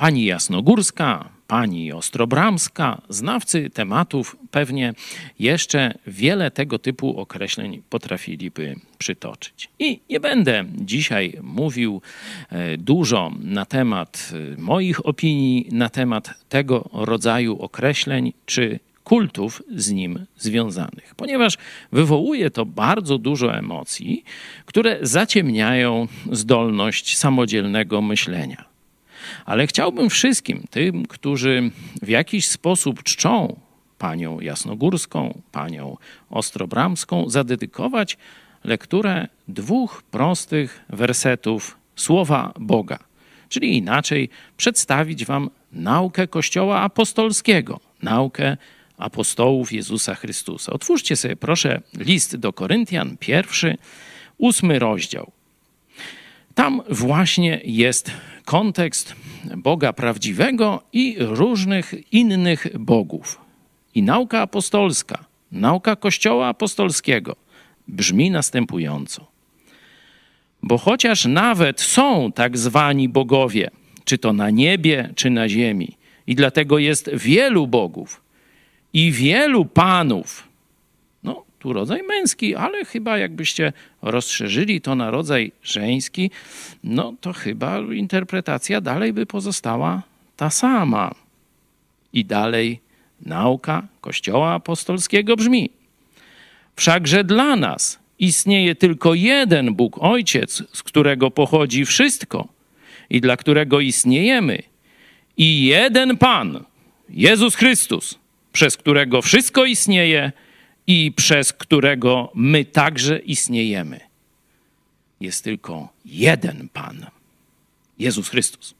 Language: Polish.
Pani Jasnogórska, pani Ostrobramska, znawcy tematów pewnie jeszcze wiele tego typu określeń potrafiliby przytoczyć. I nie będę dzisiaj mówił e, dużo na temat e, moich opinii, na temat tego rodzaju określeń czy kultów z nim związanych, ponieważ wywołuje to bardzo dużo emocji, które zaciemniają zdolność samodzielnego myślenia. Ale chciałbym wszystkim tym, którzy w jakiś sposób czczą panią Jasnogórską, panią Ostrobramską, zadedykować lekturę dwóch prostych wersetów Słowa Boga. Czyli inaczej przedstawić wam naukę Kościoła apostolskiego, naukę apostołów Jezusa Chrystusa. Otwórzcie sobie proszę list do Koryntian, pierwszy, ósmy rozdział. Tam właśnie jest kontekst Boga prawdziwego i różnych innych bogów. I nauka apostolska, nauka Kościoła apostolskiego brzmi następująco. Bo chociaż nawet są tak zwani bogowie, czy to na niebie, czy na ziemi, i dlatego jest wielu bogów i wielu panów, tu rodzaj męski, ale chyba jakbyście rozszerzyli to na rodzaj żeński, no to chyba interpretacja dalej by pozostała ta sama. I dalej nauka Kościoła Apostolskiego brzmi: Wszakże dla nas istnieje tylko jeden Bóg Ojciec, z którego pochodzi wszystko i dla którego istniejemy, i jeden Pan, Jezus Chrystus, przez którego wszystko istnieje i przez którego my także istniejemy. Jest tylko jeden Pan Jezus Chrystus.